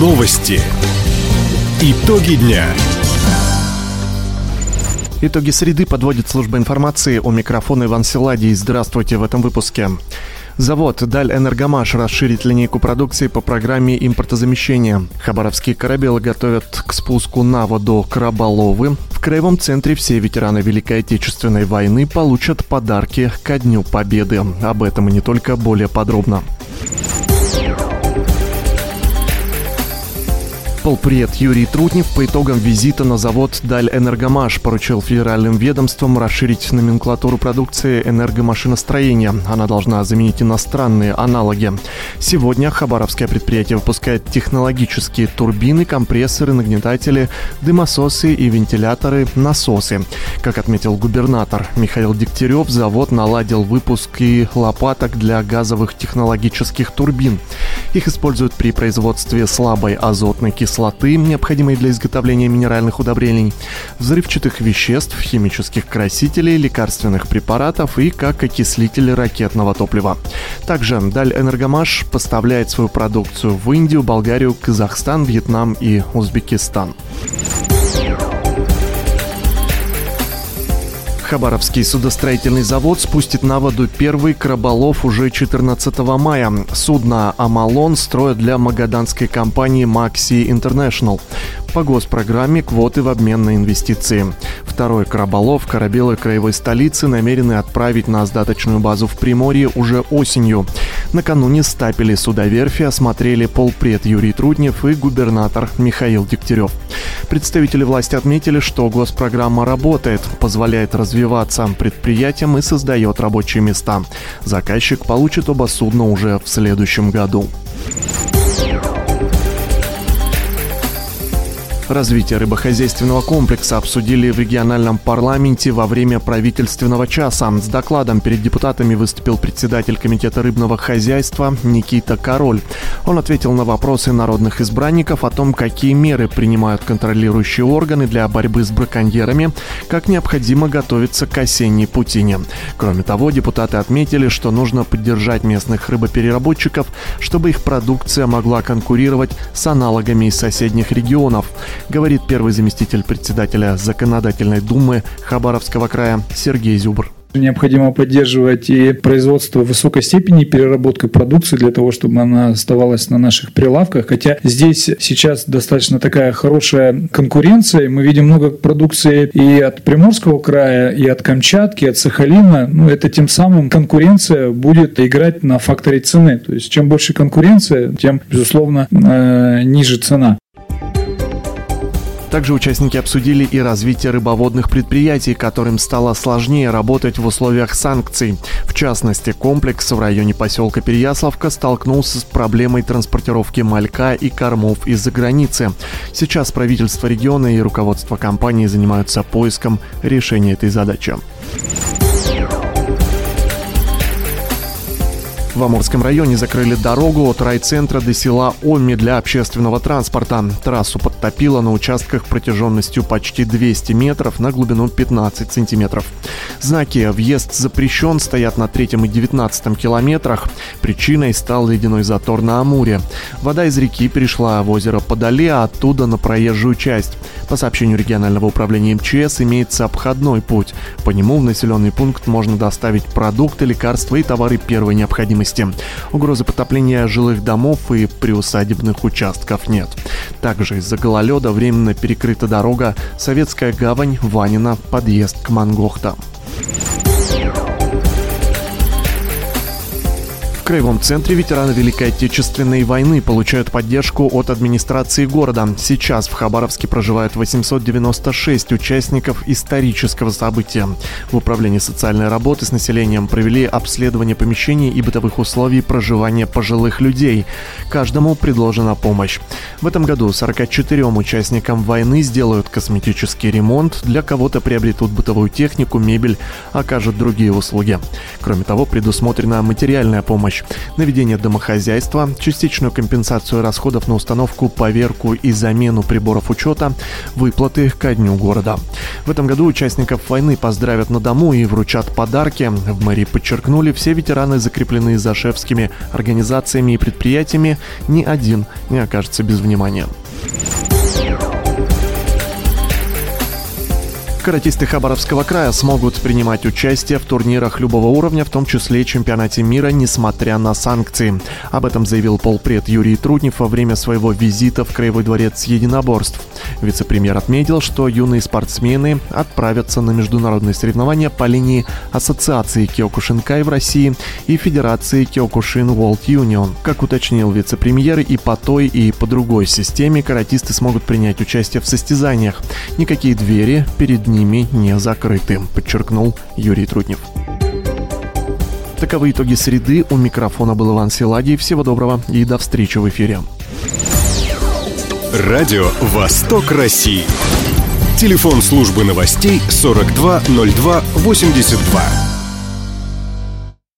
Новости. Итоги дня. Итоги среды подводит служба информации. У микрофона Иван Силадий. Здравствуйте в этом выпуске. Завод «Даль Энергомаш» расширит линейку продукции по программе импортозамещения. Хабаровские корабелы готовят к спуску на воду Краболовы. В Краевом центре все ветераны Великой Отечественной войны получат подарки ко Дню Победы. Об этом и не только более подробно. Полпред Юрий Трутнев по итогам визита на завод «Даль Энергомаш» поручил федеральным ведомствам расширить номенклатуру продукции энергомашиностроения. Она должна заменить иностранные аналоги. Сегодня хабаровское предприятие выпускает технологические турбины, компрессоры, нагнетатели, дымососы и вентиляторы, насосы. Как отметил губернатор Михаил Дегтярев, завод наладил выпуск и лопаток для газовых технологических турбин. Их используют при производстве слабой азотной кислоты необходимой для изготовления минеральных удобрений, взрывчатых веществ, химических красителей, лекарственных препаратов и как окислители ракетного топлива. Также Даль Энергомаш поставляет свою продукцию в Индию, Болгарию, Казахстан, Вьетнам и Узбекистан. Хабаровский судостроительный завод спустит на воду первый краболов уже 14 мая. Судно «Амалон» строят для магаданской компании «Макси International по госпрограмме квоты в обмен на инвестиции. Второй краболов корабелы краевой столицы намерены отправить на сдаточную базу в Приморье уже осенью. Накануне стапели судоверфи осмотрели полпред Юрий Труднев и губернатор Михаил Дегтярев. Представители власти отметили, что госпрограмма работает, позволяет развиваться предприятиям и создает рабочие места. Заказчик получит оба судна уже в следующем году. Развитие рыбохозяйственного комплекса обсудили в региональном парламенте во время правительственного часа. С докладом перед депутатами выступил председатель Комитета рыбного хозяйства Никита Король. Он ответил на вопросы народных избранников о том, какие меры принимают контролирующие органы для борьбы с браконьерами, как необходимо готовиться к осенней путине. Кроме того, депутаты отметили, что нужно поддержать местных рыбопереработчиков, чтобы их продукция могла конкурировать с аналогами из соседних регионов говорит первый заместитель председателя Законодательной думы Хабаровского края Сергей Зюбр. Необходимо поддерживать и производство высокой степени переработки продукции для того, чтобы она оставалась на наших прилавках. Хотя здесь сейчас достаточно такая хорошая конкуренция. Мы видим много продукции и от Приморского края, и от Камчатки, и от Сахалина. Ну, это тем самым конкуренция будет играть на факторе цены. То есть чем больше конкуренция, тем, безусловно, э, ниже цена. Также участники обсудили и развитие рыбоводных предприятий, которым стало сложнее работать в условиях санкций. В частности, комплекс в районе поселка Переяславка столкнулся с проблемой транспортировки малька и кормов из-за границы. Сейчас правительство региона и руководство компании занимаются поиском решения этой задачи. В Амурском районе закрыли дорогу от райцентра до села Омми для общественного транспорта. Трассу подтопило на участках протяженностью почти 200 метров на глубину 15 сантиметров. Знаки «Въезд запрещен» стоят на третьем и девятнадцатом километрах. Причиной стал ледяной затор на Амуре. Вода из реки перешла в озеро Подали, а оттуда на проезжую часть. По сообщению регионального управления МЧС имеется обходной путь. По нему в населенный пункт можно доставить продукты, лекарства и товары первой необходимости. Угрозы потопления жилых домов и приусадебных участков нет. Также из-за гололеда временно перекрыта дорога Советская гавань, Ванина, подъезд к Мангохта. Краевом центре ветераны Великой Отечественной войны получают поддержку от администрации города. Сейчас в Хабаровске проживают 896 участников исторического события. В Управлении социальной работы с населением провели обследование помещений и бытовых условий проживания пожилых людей. Каждому предложена помощь. В этом году 44 участникам войны сделают косметический ремонт, для кого-то приобретут бытовую технику, мебель, окажут другие услуги. Кроме того, предусмотрена материальная помощь помощь на домохозяйства, частичную компенсацию расходов на установку, поверку и замену приборов учета, выплаты ко дню города. В этом году участников войны поздравят на дому и вручат подарки. В мэрии подчеркнули, все ветераны, закрепленные за шефскими организациями и предприятиями, ни один не окажется без внимания. Каратисты Хабаровского края смогут принимать участие в турнирах любого уровня, в том числе чемпионате мира, несмотря на санкции. Об этом заявил полпред Юрий Труднев во время своего визита в Краевой дворец единоборств. Вице-премьер отметил, что юные спортсмены отправятся на международные соревнования по линии Ассоциации Киокушинкай в России и Федерации Киокушин World Union. Как уточнил вице-премьер, и по той, и по другой системе каратисты смогут принять участие в состязаниях. Никакие двери перед ними не закрыты, подчеркнул Юрий Труднев. Таковы итоги среды. У микрофона был Иван Силадий. Всего доброго и до встречи в эфире. Радио «Восток России». Телефон службы новостей 420282.